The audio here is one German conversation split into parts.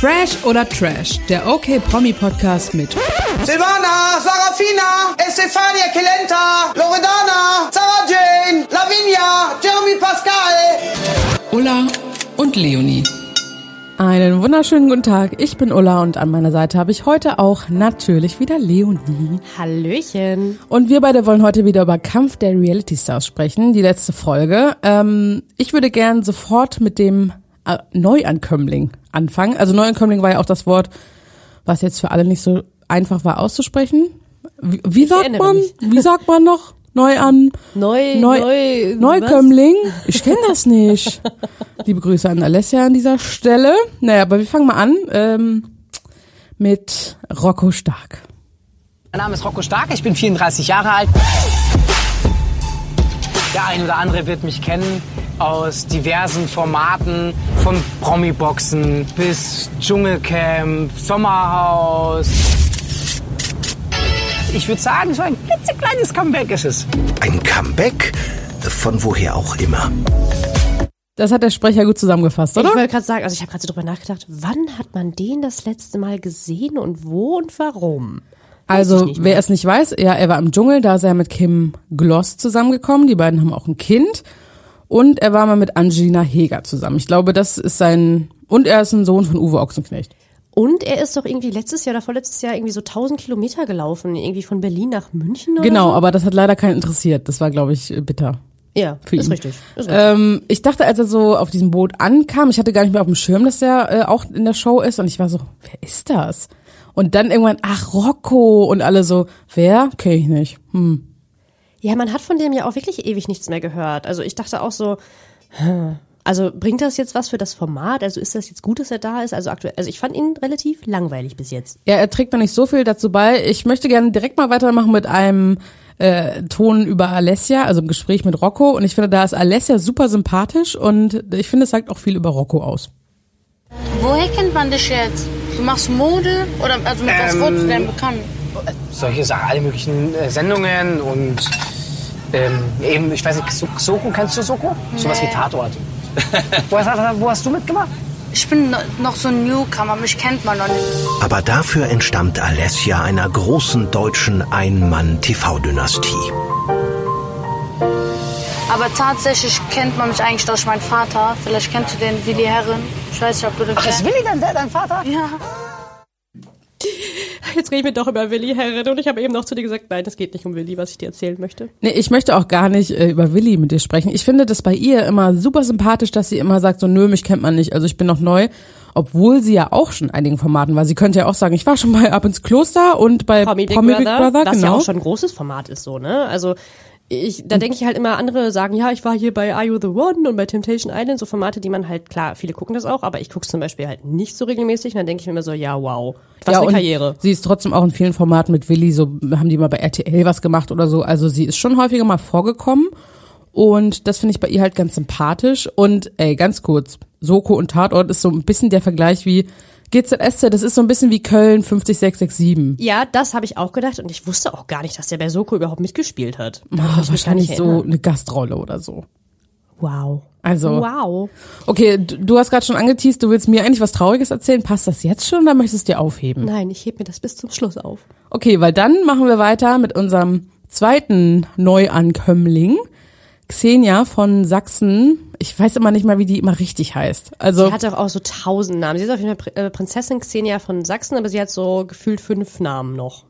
Fresh oder Trash, der OK Promi Podcast mit Silvana, Sarafina, Estefania Kelenta, Loredana, Sarah Jane, Lavinia, Jeremy Pascal. Ulla und Leonie. Einen wunderschönen guten Tag. Ich bin Ulla und an meiner Seite habe ich heute auch natürlich wieder Leonie. Hallöchen. Und wir beide wollen heute wieder über Kampf der Reality Stars sprechen, die letzte Folge. Ähm, ich würde gern sofort mit dem Neuankömmling anfangen. Also Neuankömmling war ja auch das Wort, was jetzt für alle nicht so einfach war auszusprechen. Wie, wie sagt man? mich. Wie sagt man noch? Neuan Neu, Neu, neu, Neukömmling? Ich kenne das nicht. Liebe Grüße an Alessia an dieser Stelle. Naja, aber wir fangen mal an ähm, mit Rocco Stark. Mein Name ist Rocco Stark, ich bin 34 Jahre alt. Der ein oder andere wird mich kennen aus diversen Formaten, von Promi-Boxen bis Dschungelcamp, Sommerhaus. Ich würde sagen, so ein klitzekleines Comeback ist es. Ein Comeback? Von woher auch immer. Das hat der Sprecher gut zusammengefasst, Ich oder? wollte gerade sagen, also ich habe gerade so drüber nachgedacht, wann hat man den das letzte Mal gesehen und wo und warum? Also, wer es nicht weiß, ja, er war im Dschungel, da ist er mit Kim Gloss zusammengekommen. Die beiden haben auch ein Kind. Und er war mal mit Angelina Heger zusammen. Ich glaube, das ist sein, und er ist ein Sohn von Uwe Ochsenknecht. Und er ist doch irgendwie letztes Jahr oder vorletztes Jahr irgendwie so 1000 Kilometer gelaufen, irgendwie von Berlin nach München oder Genau, so. aber das hat leider keinen interessiert. Das war, glaube ich, bitter. Ja, für ist ihn. richtig. Ist. Ähm, ich dachte, als er so auf diesem Boot ankam, ich hatte gar nicht mehr auf dem Schirm, dass er äh, auch in der Show ist und ich war so, wer ist das? Und dann irgendwann, ach, Rocco und alle so, wer? Kenn ich nicht. Hm. Ja, man hat von dem ja auch wirklich ewig nichts mehr gehört. Also ich dachte auch so, hm, also bringt das jetzt was für das Format? Also ist das jetzt gut, dass er da ist? Also aktuell, also ich fand ihn relativ langweilig bis jetzt. Ja, er trägt noch nicht so viel dazu bei. Ich möchte gerne direkt mal weitermachen mit einem äh, Ton über Alessia, also im Gespräch mit Rocco. Und ich finde, da ist Alessia super sympathisch und ich finde, es sagt auch viel über Rocco aus. Woher kennt man dich jetzt? Du machst Mode oder also mit was Ähm, wurdest du denn bekannt? Solche Sachen, alle möglichen äh, Sendungen und ähm, eben, ich weiß nicht, So- Soko, kennst du Soko? Sowas wie Tatort. wo, hast, wo hast du mitgemacht? Ich bin no- noch so ein Newcomer, mich kennt man noch nicht. Aber dafür entstammt Alessia einer großen deutschen Ein-Mann-TV-Dynastie. Aber tatsächlich kennt man mich eigentlich durch meinen Vater. Vielleicht kennst du den Willi Herren. Ich weiß nicht, ob du den Ach, ist kennst. Willi dein, dein Vater? Ja. Jetzt reden wir doch über Willi Herren und ich habe eben noch zu dir gesagt, nein, es geht nicht um Willi, was ich dir erzählen möchte. Nee, ich möchte auch gar nicht äh, über Willi mit dir sprechen. Ich finde das bei ihr immer super sympathisch, dass sie immer sagt, so nö, mich kennt man nicht, also ich bin noch neu. Obwohl sie ja auch schon in einigen Formaten war. Sie könnte ja auch sagen, ich war schon mal ab ins Kloster und bei Promi Big, Promi Brother, was ja genau. auch schon ein großes Format ist, so, ne? Also ich, da denke ich halt immer, andere sagen, ja, ich war hier bei Are You the One und bei Temptation Island, so Formate, die man halt, klar, viele gucken das auch, aber ich gucke zum Beispiel halt nicht so regelmäßig und dann denke ich mir immer so, ja, wow, was ja, eine Karriere. Sie ist trotzdem auch in vielen Formaten mit Willi, so haben die mal bei RTL was gemacht oder so. Also sie ist schon häufiger mal vorgekommen. Und das finde ich bei ihr halt ganz sympathisch. Und ey, ganz kurz, Soko und Tatort ist so ein bisschen der Vergleich wie GZSZ, das ist so ein bisschen wie Köln 50667. Ja, das habe ich auch gedacht und ich wusste auch gar nicht, dass der bei Soko überhaupt mitgespielt hat. Nicht wahrscheinlich so eine Gastrolle oder so. Wow. Also, Wow. okay, du, du hast gerade schon angeteased, du willst mir eigentlich was Trauriges erzählen. Passt das jetzt schon oder möchtest du dir aufheben? Nein, ich heb mir das bis zum Schluss auf. Okay, weil dann machen wir weiter mit unserem zweiten Neuankömmling. Xenia von Sachsen. Ich weiß immer nicht mal, wie die immer richtig heißt. Also, Sie hat doch auch so tausend Namen. Sie ist auf jeden Fall äh, Prinzessin Xenia von Sachsen, aber sie hat so gefühlt fünf Namen noch.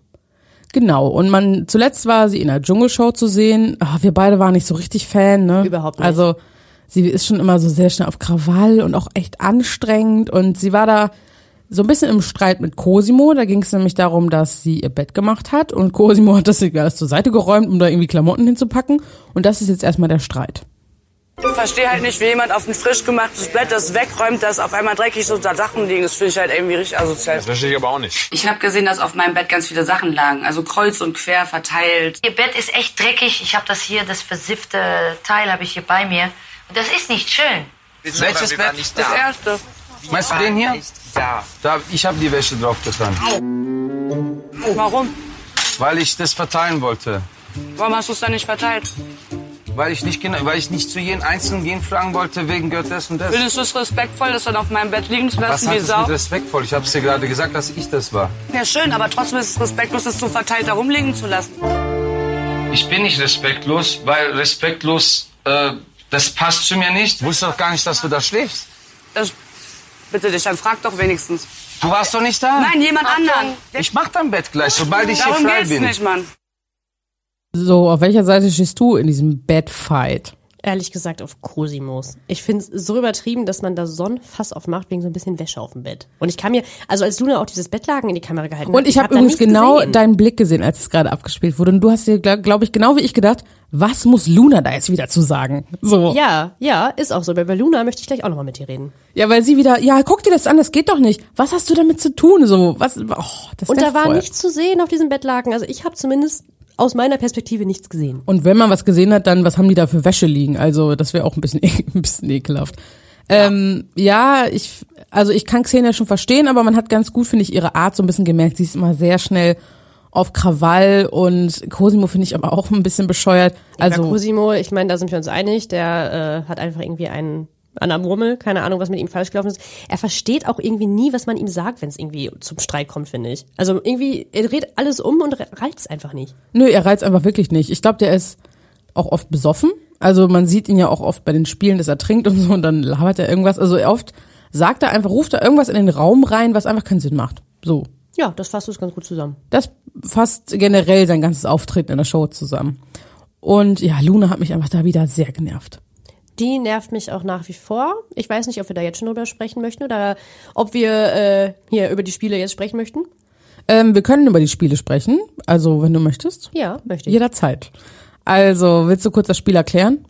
genau. Und man, zuletzt war sie in der Dschungelshow zu sehen. Ah, wir beide waren nicht so richtig Fan, ne? Überhaupt nicht. Also, sie ist schon immer so sehr schnell auf Krawall und auch echt anstrengend. Und sie war da so ein bisschen im Streit mit Cosimo. Da ging es nämlich darum, dass sie ihr Bett gemacht hat und Cosimo hat das alles zur Seite geräumt, um da irgendwie Klamotten hinzupacken. Und das ist jetzt erstmal der Streit. Ich verstehe halt nicht, wie jemand auf ein frisch gemachtes Bett das wegräumt, das auf einmal dreckig so unter Sachen liegen. Das finde ich halt irgendwie richtig asozial. Das verstehe ich aber auch nicht. Ich habe gesehen, dass auf meinem Bett ganz viele Sachen lagen, also kreuz und quer verteilt. Ihr Bett ist echt dreckig. Ich habe das hier, das versiffte Teil habe ich hier bei mir. Und das ist nicht schön. Welches Bett? Das erste. Meinst du den hier? Ja. Da, ich habe die Wäsche drauf getan. Warum? Weil ich das verteilen wollte. Warum hast du es dann nicht verteilt? weil ich nicht, weil ich nicht zu jedem Einzelnen gehen fragen wollte, wegen gehört das und das. Findest du es respektvoll, das dann auf meinem Bett liegen zu Was lassen hat wie Sau? mit respektvoll? Ich habe es dir gerade gesagt, dass ich das war. Ja, schön, aber trotzdem ist es respektlos, das so verteilt da rumliegen zu lassen. Ich bin nicht respektlos, weil respektlos, äh, das passt zu mir nicht. Wusste doch gar nicht, dass du da schläfst. Das, bitte dich, dann frag doch wenigstens. Du warst doch nicht da? Nein, jemand anderen. Ich mach dein Bett gleich, sobald ich Darum hier frei geht's bin. nicht, Mann. So, auf welcher Seite stehst du in diesem Bad-Fight? Ehrlich gesagt auf Cosimos. Ich finde es so übertrieben, dass man da so ein Fass aufmacht wegen so ein bisschen Wäsche auf dem Bett. Und ich kann mir, also als Luna auch dieses Bettlaken in die Kamera gehalten hat, Und ich habe hab übrigens genau gesehen. deinen Blick gesehen, als es gerade abgespielt wurde. Und du hast dir, glaube glaub ich, genau wie ich gedacht, was muss Luna da jetzt wieder zu sagen? So. Ja, ja, ist auch so. Bei Luna möchte ich gleich auch nochmal mit dir reden. Ja, weil sie wieder, ja, guck dir das an, das geht doch nicht. Was hast du damit zu tun? So, was, oh, das Und da war voll. nichts zu sehen auf diesem Bettlaken. Also ich habe zumindest aus meiner Perspektive nichts gesehen. Und wenn man was gesehen hat, dann, was haben die da für Wäsche liegen? Also, das wäre auch ein bisschen, ein bisschen ekelhaft. Ja. Ähm, ja, ich, also ich kann Xenia schon verstehen, aber man hat ganz gut, finde ich, ihre Art so ein bisschen gemerkt. Sie ist immer sehr schnell auf Krawall und Cosimo finde ich aber auch ein bisschen bescheuert. Also Also, Cosimo, ich meine, da sind wir uns einig, der äh, hat einfach irgendwie einen an der Murmel, keine Ahnung, was mit ihm falsch gelaufen ist. Er versteht auch irgendwie nie, was man ihm sagt, wenn es irgendwie zum Streit kommt, finde ich. Also irgendwie, er dreht alles um und reizt einfach nicht. nö, er reizt einfach wirklich nicht. Ich glaube, der ist auch oft besoffen. Also man sieht ihn ja auch oft bei den Spielen, dass er trinkt und so und dann labert er irgendwas. Also oft sagt er einfach, ruft er irgendwas in den Raum rein, was einfach keinen Sinn macht. So. Ja, das fasst es ganz gut zusammen. Das fasst generell sein ganzes Auftreten in der Show zusammen. Und ja, Luna hat mich einfach da wieder sehr genervt. Die nervt mich auch nach wie vor. Ich weiß nicht, ob wir da jetzt schon drüber sprechen möchten oder ob wir äh, hier über die Spiele jetzt sprechen möchten. Ähm, wir können über die Spiele sprechen, also wenn du möchtest. Ja, möchte ich. Jederzeit. Also, willst du kurz das Spiel erklären?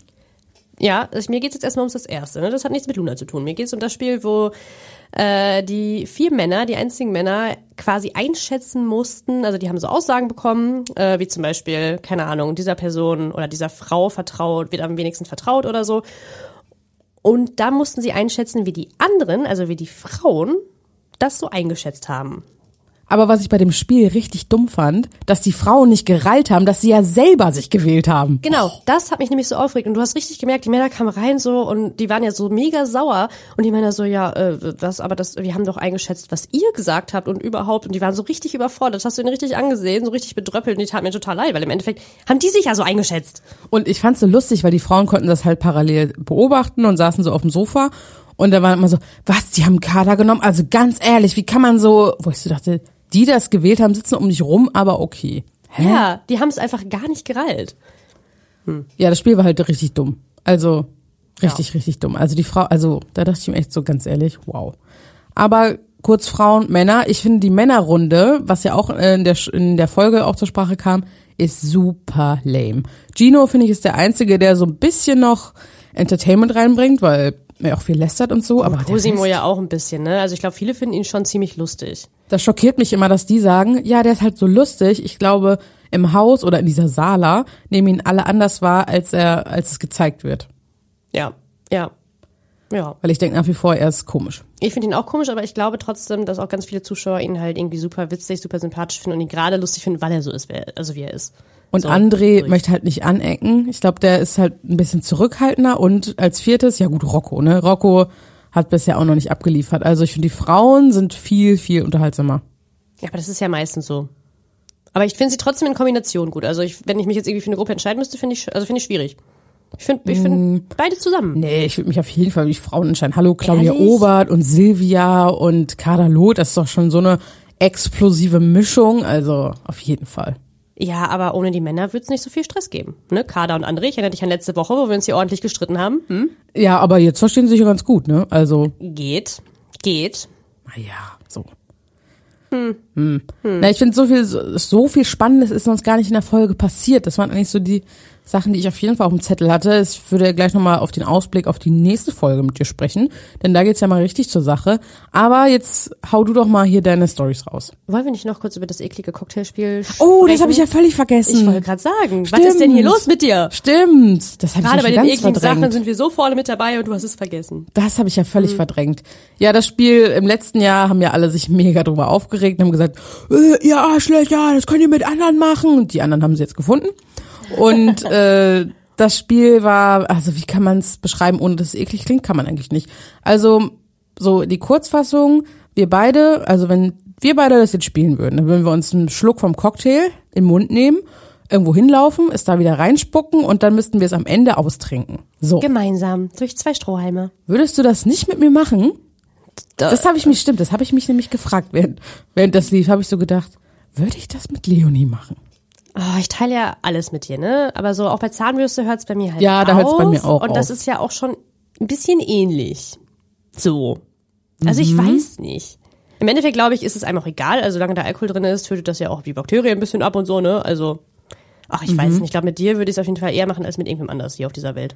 Ja, also mir geht's jetzt erstmal ums das Erste. Ne? Das hat nichts mit Luna zu tun. Mir geht's um das Spiel, wo äh, die vier Männer, die einzigen Männer, quasi einschätzen mussten, also die haben so Aussagen bekommen, äh, wie zum Beispiel, keine Ahnung, dieser Person oder dieser Frau vertraut, wird am wenigsten vertraut oder so. Und da mussten sie einschätzen, wie die anderen, also wie die Frauen, das so eingeschätzt haben. Aber was ich bei dem Spiel richtig dumm fand, dass die Frauen nicht gereilt haben, dass sie ja selber sich gewählt haben. Genau, das hat mich nämlich so aufgeregt. Und du hast richtig gemerkt, die Männer kamen rein so und die waren ja so mega sauer. Und die Männer so, ja, äh, was, aber das, wir haben doch eingeschätzt, was ihr gesagt habt und überhaupt. Und die waren so richtig überfordert. Das hast du ihnen richtig angesehen, so richtig bedröppelt. Und die taten mir total leid, weil im Endeffekt haben die sich ja so eingeschätzt. Und ich fand's so lustig, weil die Frauen konnten das halt parallel beobachten und saßen so auf dem Sofa. Und da war immer so, was, die haben Kader genommen? Also ganz ehrlich, wie kann man so, wo ich so dachte, die das gewählt haben, sitzen um dich rum, aber okay. Hä? Ja, die haben es einfach gar nicht gereilt. Ja, das Spiel war halt richtig dumm. Also richtig, richtig dumm. Also die Frau, also da dachte ich mir echt so ganz ehrlich, wow. Aber kurz Frauen, Männer. Ich finde die Männerrunde, was ja auch in der, in der Folge auch zur Sprache kam, ist super lame. Gino, finde ich, ist der Einzige, der so ein bisschen noch Entertainment reinbringt, weil er auch viel lästert und so. Aber der Cosimo ja auch ein bisschen, ne? Also ich glaube, viele finden ihn schon ziemlich lustig. das schockiert mich immer, dass die sagen, ja, der ist halt so lustig. Ich glaube, im Haus oder in dieser Sala nehmen ihn alle anders wahr, als er, als es gezeigt wird. Ja, ja, ja. Weil ich denke nach wie vor, er ist komisch. Ich finde ihn auch komisch, aber ich glaube trotzdem, dass auch ganz viele Zuschauer ihn halt irgendwie super witzig, super sympathisch finden und ihn gerade lustig finden, weil er so ist, also wie er ist. Und So, André durch. möchte halt nicht anecken. Ich glaube, der ist halt ein bisschen zurückhaltender. Und als viertes, ja gut, Rocco, ne? Rocco hat bisher auch noch nicht abgeliefert. Also ich finde, die Frauen sind viel, viel unterhaltsamer. Ja, aber das ist ja meistens so. Aber ich finde sie trotzdem in Kombination gut. Also ich, wenn ich mich jetzt irgendwie für eine Gruppe entscheiden müsste, finde ich, also finde ich schwierig. Ich finde, ich finde beide zusammen. Nee, ich würde mich auf jeden Fall für die Frauen entscheiden. Hallo, Claudia Ehrlich? Obert und Silvia und Kader Loth, das ist doch schon so eine explosive Mischung. Also auf jeden Fall. Ja, aber ohne die Männer würde es nicht so viel Stress geben. Ne? Kader und André, ich erinnere dich an letzte Woche, wo wir uns hier ordentlich gestritten haben. Hm? Ja, aber jetzt verstehen sie sich ja ganz gut, ne? Also, Geht, geht. naja, so. Hm. Na, ich finde so viel, so, so viel Spannendes ist sonst gar nicht in der Folge passiert. Das waren eigentlich so die Sachen, die ich auf jeden Fall auf dem Zettel hatte. Ich würde gleich nochmal auf den Ausblick auf die nächste Folge mit dir sprechen, denn da geht's ja mal richtig zur Sache. Aber jetzt hau du doch mal hier deine Stories raus. Wollen wir nicht noch kurz über das eklige Cocktailspiel sprechen? Oh, das habe ich ja völlig vergessen. Ich wollte gerade sagen, was ist denn hier los mit dir? Stimmt, das habe ich Gerade ja bei schon den ganz ekligen verdrängt. Sachen sind wir so vorne mit dabei und du hast es vergessen. Das habe ich ja Mhm. völlig verdrängt. Ja, das Spiel im letzten Jahr haben ja alle sich mega drüber aufgeregt und haben gesagt, äh, ihr Arschlöcher, das könnt ihr mit anderen machen. Und die anderen haben sie jetzt gefunden. Und äh, das Spiel war, also wie kann man es beschreiben, ohne dass es eklig klingt, kann man eigentlich nicht. Also so die Kurzfassung, wir beide, also wenn wir beide das jetzt spielen würden, dann würden wir uns einen Schluck vom Cocktail im Mund nehmen, irgendwo hinlaufen, es da wieder reinspucken und dann müssten wir es am Ende austrinken. So. Gemeinsam, durch zwei Strohhalme. Würdest du das nicht mit mir machen? Das habe ich mich, stimmt, das habe ich mich nämlich gefragt, während, während das lief, habe ich so gedacht, würde ich das mit Leonie machen? Oh, ich teile ja alles mit dir, ne? Aber so auch bei Zahnbürste hört's bei mir halt Ja, da auf. hört's bei mir auch Und das auf. ist ja auch schon ein bisschen ähnlich. So. Also ich Mhm. weiß nicht. Im Endeffekt glaube ich, ist es einem auch egal. Also solange da Alkohol drin ist, tötet das ja auch die Bakterien ein bisschen ab und so, ne? Also, ach, ich Mhm. weiß nicht. Ich glaube, mit dir würde ich es auf jeden Fall eher machen als mit irgendwem anders hier auf dieser Welt.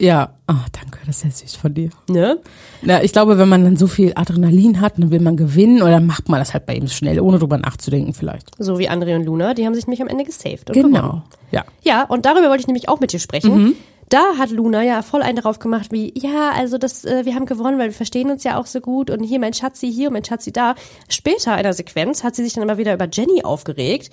Ja, ah, danke, das ist ja süß von dir. Ne? Na, ich glaube, wenn man dann so viel Adrenalin hat, dann will man gewinnen oder macht man das halt bei ihm schnell, ohne drüber nachzudenken vielleicht. So wie André und Luna, die haben sich nämlich am Ende gesaved. Und Genau. gewonnen. Ja. Ja, und darüber wollte ich nämlich auch mit dir sprechen. Mhm. Da hat Luna ja voll einen drauf gemacht, wie, ja, also das, äh, wir haben gewonnen, weil wir verstehen uns ja auch so gut und hier mein Schatzi hier und mein Schatzi da. Später in der Sequenz hat sie sich dann aber wieder über Jenny aufgeregt,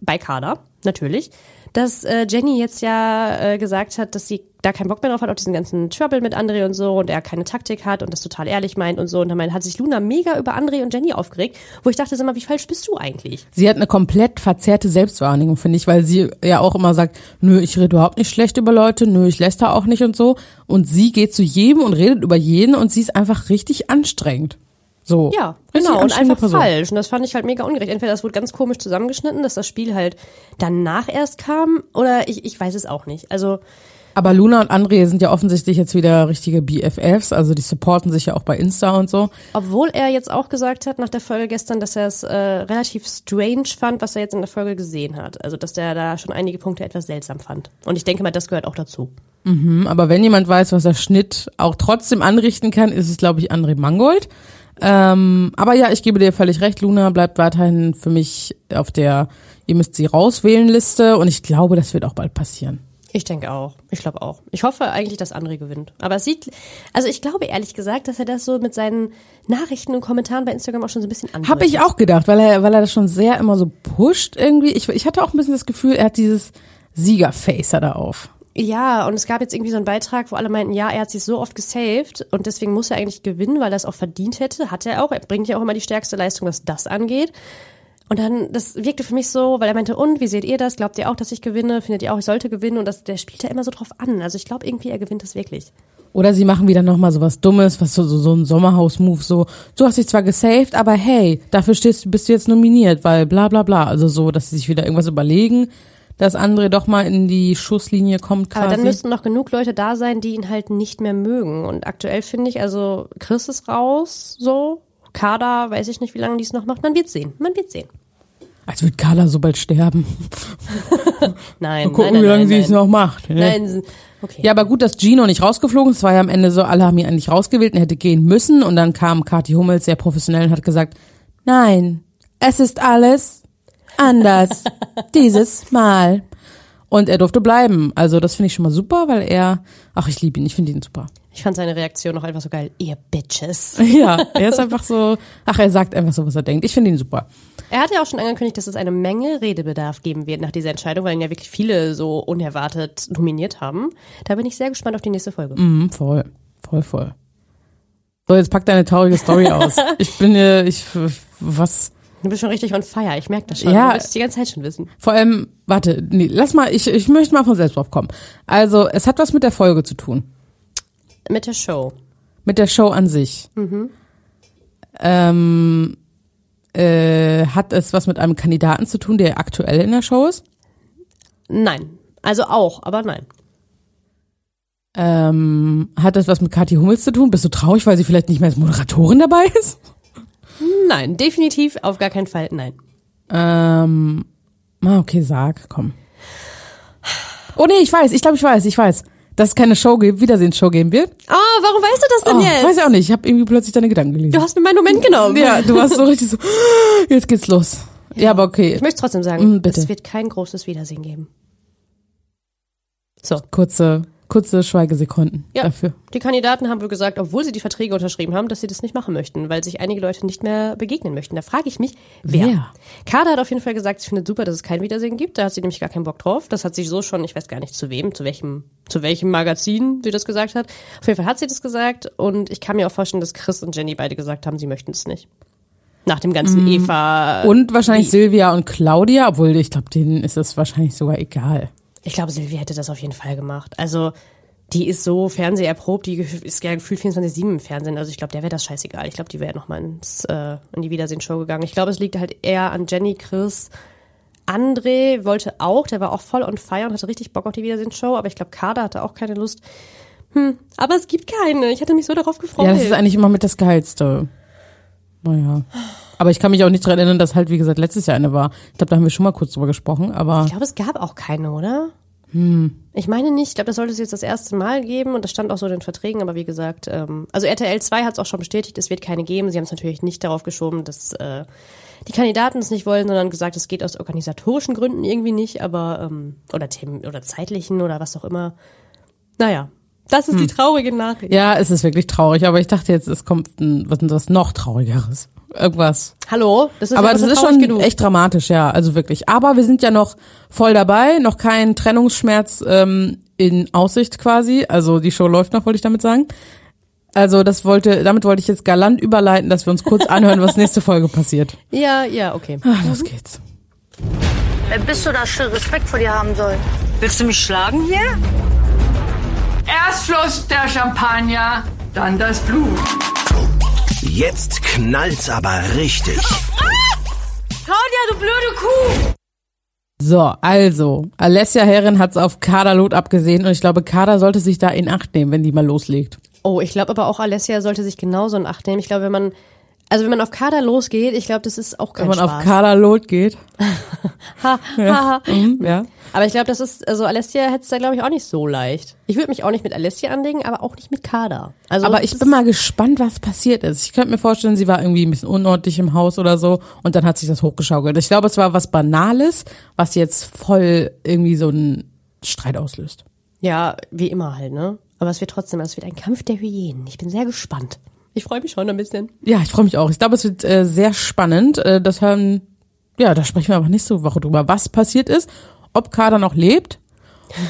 bei Kader, natürlich, dass äh, Jenny jetzt ja äh, gesagt hat, dass sie da keinen Bock mehr drauf hat, auf diesen ganzen Trouble mit André und so und er keine Taktik hat und das total ehrlich meint und so. Und dann hat sich Luna mega über André und Jenny aufgeregt, wo ich dachte, sag mal, wie falsch bist du eigentlich? Sie hat eine komplett verzerrte Selbstwahrnehmung, finde ich, weil sie ja auch immer sagt, nö, ich rede überhaupt nicht schlecht über Leute, nö, ich läster auch nicht und so. Und sie geht zu jedem und redet über jeden und sie ist einfach richtig anstrengend. So. Ja, genau. Und einfach falsch. Und das fand ich halt mega ungerecht. Entweder das wurde ganz komisch zusammengeschnitten, dass das Spiel halt danach erst kam, oder ich, ich weiß es auch nicht. Also, Aber Luna und André sind ja offensichtlich jetzt wieder richtige BFFs, also die supporten sich ja auch bei Insta und so. obwohl er jetzt auch gesagt hat nach der Folge gestern, dass er es äh, relativ strange fand, was er jetzt in der Folge gesehen hat. Also, dass der da schon einige Punkte etwas seltsam fand. Und ich denke mal, das gehört auch dazu. Mhm, aber wenn jemand weiß, was der Schnitt auch trotzdem anrichten kann, ist es, glaube ich, André Mangold. Ähm, aber ja, ich gebe dir völlig recht, Luna bleibt weiterhin für mich auf der Ihr müsst sie rauswählen Liste und ich glaube, das wird auch bald passieren. Ich denke auch. Ich glaube auch. Ich hoffe eigentlich, dass André gewinnt. Aber es sieht, also ich glaube ehrlich gesagt, dass er das so mit seinen Nachrichten und Kommentaren bei Instagram auch schon so ein bisschen andeutet. Habe ich auch gedacht, weil er, weil er das schon sehr immer so pusht irgendwie. Ich, ich hatte auch ein bisschen das Gefühl, er hat dieses Siegerfacer da auf. Ja, und es gab jetzt irgendwie so einen Beitrag, wo alle meinten, ja, er hat sich so oft gesaved und deswegen muss er eigentlich gewinnen, weil er es auch verdient hätte. Hat er auch. Er bringt ja auch immer die stärkste Leistung, was das angeht. Und dann, das wirkte für mich so, weil er meinte, und, wie seht ihr das? Glaubt ihr auch, dass ich gewinne? Findet ihr auch, ich sollte gewinnen? Und das, der spielt ja immer so drauf an. Also ich glaube irgendwie, er gewinnt das wirklich. Oder sie machen wieder nochmal so was Dummes, was so, so, so ein Sommerhaus-Move, so, du hast dich zwar gesaved, aber hey, dafür stehst, du- bist du jetzt nominiert, weil bla bla bla. Also so, dass sie sich wieder irgendwas überlegen, dass André doch mal in die Schusslinie kommt quasi. Aber dann müssten noch genug Leute da sein, die ihn halt nicht mehr mögen. Und aktuell finde ich, also Chris ist raus, so. Kader, weiß ich nicht, wie lange die es noch macht. Man wird sehen. Man wird sehen. Als wird Carla so bald sterben. Nein, Mal gucken, nein, nein, wie lange nein, sie es noch macht. ne? Nein, okay. Ja, aber gut, dass Gino nicht rausgeflogen ist. Es war ja am Ende so, alle haben ihn eigentlich rausgewählt und er hätte gehen müssen. Und dann kam Kathi Hummels sehr professionell und hat gesagt, nein, es ist alles anders. dieses Mal. Und er durfte bleiben. Also das finde ich schon mal super, weil er, ach, ich liebe ihn, ich finde ihn super. Ich fand seine Reaktion noch einfach so geil. Ihr Bitches. Ja, er ist einfach so, ach, er sagt einfach so, was er denkt. Ich finde ihn super. Er hat ja auch schon angekündigt, dass es eine Menge Redebedarf geben wird nach dieser Entscheidung, weil ihn ja wirklich viele so unerwartet nominiert haben. Da bin ich sehr gespannt auf die nächste Folge. Mhm, voll, voll, voll. So, jetzt pack deine traurige Story aus. Ich bin, ich, was, Du bist schon richtig on fire, ich merke das schon. Ja. Du willst die ganze Zeit schon wissen. Vor allem, warte, nee, lass mal, ich, ich möchte mal von selbst drauf kommen. Also, es hat was mit der Folge zu tun. Mit der Show. Mit der Show an sich. Mhm. Ähm, äh, hat es was mit einem Kandidaten zu tun, der aktuell in der Show ist? Nein. Also auch, aber nein. Ähm, hat es was mit Kathi Hummels zu tun? Bist du traurig, weil sie vielleicht nicht mehr als Moderatorin dabei ist? Nein, definitiv auf gar keinen Fall nein. Ähm, ah, okay, sag, komm. Oh nee, ich weiß, ich glaube, ich weiß, ich weiß. Dass es keine Show gibt, Wiedersehensshow geben wird. Ah, warum weißt du das denn Oh, jetzt? weiß ich auch nicht, ich habe irgendwie plötzlich deine Gedanken gelesen. Du hast mir meinen Moment genommen. Ja, du warst so richtig so, jetzt geht's los. Ja, aber okay. Ich möchte trotzdem sagen, Mm, bitte. es wird kein großes Wiedersehen geben. So. Kurze kurze Schweigesekunden Ja, dafür. die Kandidaten haben wohl gesagt, obwohl sie die Verträge unterschrieben haben, dass sie das nicht machen möchten, weil sich einige Leute nicht mehr begegnen möchten. Da frage ich mich, wer? Wer? Kader hat auf jeden Fall gesagt, sie findet super, dass es kein Wiedersehen gibt. Da hat sie nämlich gar keinen Bock drauf. Das hat sie so schon, ich weiß gar nicht zu wem, zu welchem, zu welchem Magazin sie das gesagt hat. Auf jeden Fall hat sie das gesagt und ich kann mir auch vorstellen, dass Chris und Jenny beide gesagt haben, sie möchten es nicht. Nach dem ganzen Eva. Mhm. Und wahrscheinlich Silvia und Claudia, obwohl ich glaube, denen ist das wahrscheinlich sogar egal. Ich glaube, Silvia hätte das auf jeden Fall gemacht. Also, die ist so fernseherprobt, die ist ja gefühlt 24-7 im Fernsehen. Also ich glaube, der wäre das scheißegal. Ich glaube, die wäre nochmal ins, äh, in die Wiedersehen-Show gegangen. Ich glaube, es liegt halt eher an Jenny, Chris. André wollte auch, der war auch voll on fire und hatte richtig Bock auf die Wiedersehen-Show, aber ich glaube, Kader hatte auch keine Lust. Hm, aber es gibt keine. Ich hatte mich so darauf gefreut. Ja, das ist eigentlich immer mit das Geilste. Naja. Aber ich kann mich auch nicht daran erinnern, dass halt, wie gesagt, letztes Jahr eine war. Ich glaube, da haben wir schon mal kurz drüber gesprochen, aber Ich glaube, es gab auch keine, oder? Ich meine nicht. Ich glaube, das sollte es jetzt das erste Mal geben und das stand auch so in den Verträgen. Aber wie gesagt, ähm, also RTL 2 hat es auch schon bestätigt, es wird keine geben. Sie haben es natürlich nicht darauf geschoben, dass äh, die Kandidaten es nicht wollen, sondern gesagt, es geht aus organisatorischen Gründen irgendwie nicht, aber ähm, oder Themen oder zeitlichen oder was auch immer. Naja, das ist die traurige Nachricht. ja, es ist wirklich traurig. Aber ich dachte jetzt, es kommt ein, was, was noch traurigeres. Irgendwas. Hallo, das ist aber ja das ist schon genug. echt dramatisch, ja, also wirklich. Aber wir sind ja noch voll dabei, noch kein Trennungsschmerz ähm, in Aussicht quasi. Also die Show läuft noch, wollte ich damit sagen. Also das wollte, damit wollte ich jetzt galant überleiten, dass wir uns kurz anhören, was nächste Folge passiert. Ja, ja, okay. Ach, los geht's. Wer bist du, dass ich Respekt vor dir haben soll? Willst du mich schlagen hier? Erst floss der Champagner, dann das Blut. Jetzt knallt's aber richtig. Claudia, du blöde Kuh! So, also, Alessia Herren hat's auf Kader Lot abgesehen und ich glaube, Kader sollte sich da in Acht nehmen, wenn die mal loslegt. Oh, ich glaube aber auch Alessia sollte sich genauso in Acht nehmen. Ich glaube, wenn man, also wenn man auf Kader losgeht, ich glaube, das ist auch kein Wenn man Spaß. auf Kader Lot geht. ha, ha, ha. Mhm, ja. Aber ich glaube, das ist, also Alessia hätte es da, glaube ich, auch nicht so leicht. Ich würde mich auch nicht mit Alessia anlegen, aber auch nicht mit Kader. Also Aber ich bin mal gespannt, was passiert ist. Ich könnte mir vorstellen, sie war irgendwie ein bisschen unordentlich im Haus oder so und dann hat sich das hochgeschaukelt. Ich glaube, es war was Banales, was jetzt voll irgendwie so einen Streit auslöst. Ja, wie immer halt, ne? Aber es wird trotzdem, es wird ein Kampf der Hyänen. Ich bin sehr gespannt. Ich freue mich schon ein bisschen. Ja, ich freue mich auch. Ich glaube, es wird äh, sehr spannend. Äh, das hören, ja, da sprechen wir aber nächste Woche drüber, was passiert ist, ob Kader noch lebt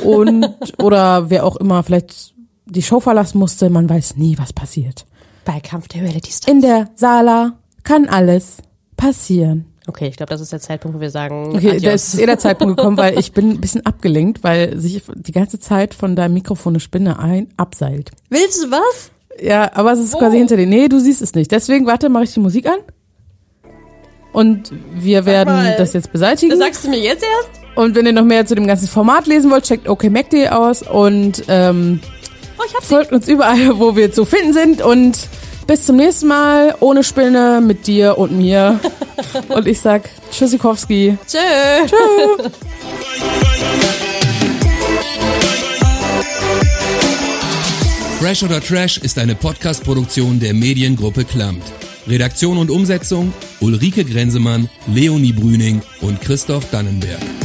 und oder wer auch immer vielleicht die Show verlassen musste. Man weiß nie, was passiert. Bei Kampf der Reality Stars. In der Sala kann alles passieren. Okay, ich glaube, das ist der Zeitpunkt, wo wir sagen, Okay, da ist eh der Zeitpunkt gekommen, weil ich bin ein bisschen abgelenkt, weil sich die ganze Zeit von deinem Mikrofon eine Spinne ein abseilt. Willst du was? Ja, aber es ist quasi hinter dir. Nee, du siehst es nicht. Deswegen, warte, mache ich die Musik an. Und wir werden mal. das jetzt beseitigen. Das sagst du mir jetzt erst? Und wenn ihr noch mehr zu dem ganzen Format lesen wollt, checkt okmac.de aus und ähm, Oh, folgt uns überall, wo wir zu finden sind. Und bis zum nächsten Mal, ohne Spinne, mit dir und mir. und ich sag Tschüssikowski. Tschö. Tschö. Fresh oder Trash ist eine Podcast-Produktion der Mediengruppe Klammt. Redaktion und Umsetzung Ulrike Grenzemann, Leonie Brüning und Christoph Dannenberg.